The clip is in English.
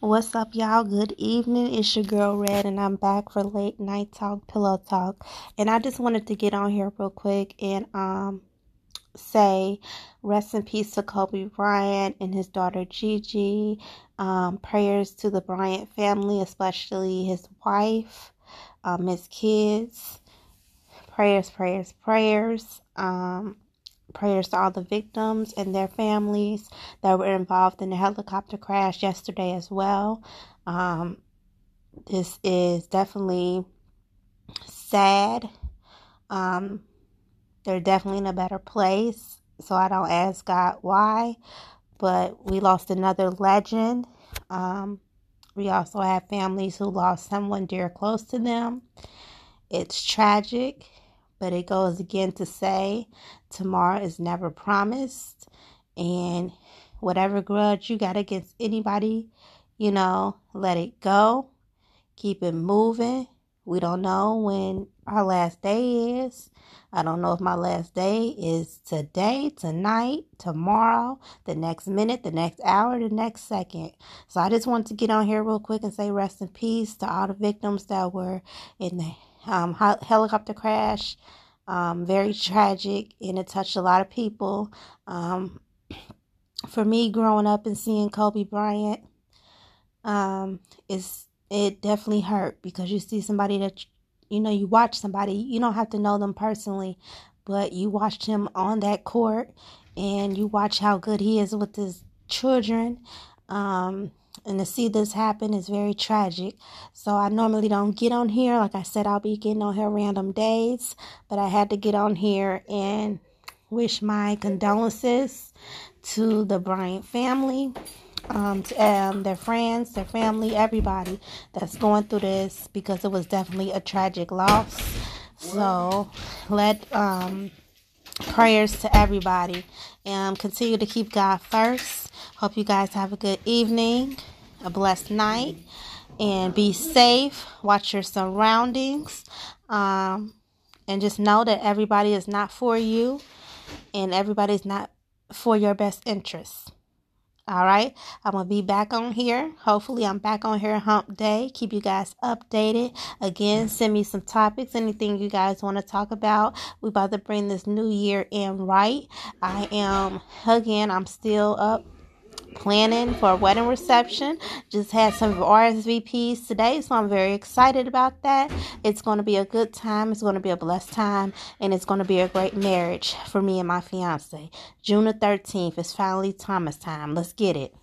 What's up, y'all? Good evening. It's your girl Red, and I'm back for late night talk, pillow talk. And I just wanted to get on here real quick and um say rest in peace to Kobe Bryant and his daughter Gigi. Um, prayers to the Bryant family, especially his wife, um, his kids. Prayers, prayers, prayers. Um, prayers to all the victims and their families that were involved in the helicopter crash yesterday as well. Um, this is definitely sad. Um, they're definitely in a better place. So I don't ask God why, but we lost another legend. Um, we also have families who lost someone dear close to them. It's tragic. But it goes again to say tomorrow is never promised. And whatever grudge you got against anybody, you know, let it go. Keep it moving. We don't know when our last day is. I don't know if my last day is today, tonight, tomorrow, the next minute, the next hour, the next second. So I just want to get on here real quick and say rest in peace to all the victims that were in the um, helicopter crash. Um, very tragic, and it touched a lot of people. Um, for me, growing up and seeing Kobe Bryant, um, is it definitely hurt because you see somebody that you know you watch somebody. You don't have to know them personally, but you watched him on that court, and you watch how good he is with his children. Um, and to see this happen is very tragic. So I normally don't get on here. Like I said, I'll be getting on here random days, but I had to get on here and wish my condolences to the Bryant family, um, to um, their friends, their family, everybody that's going through this because it was definitely a tragic loss. So let um, prayers to everybody and continue to keep God first. Hope you guys have a good evening, a blessed night, and be safe. Watch your surroundings. Um, and just know that everybody is not for you and everybody's not for your best interests. All right. I'm to be back on here. Hopefully, I'm back on here hump day. Keep you guys updated. Again, send me some topics, anything you guys want to talk about. we about to bring this new year in right. I am, again, I'm still up planning for a wedding reception. Just had some RSVPs today, so I'm very excited about that. It's going to be a good time. It's going to be a blessed time, and it's going to be a great marriage for me and my fiance. June the 13th is finally Thomas time. Let's get it.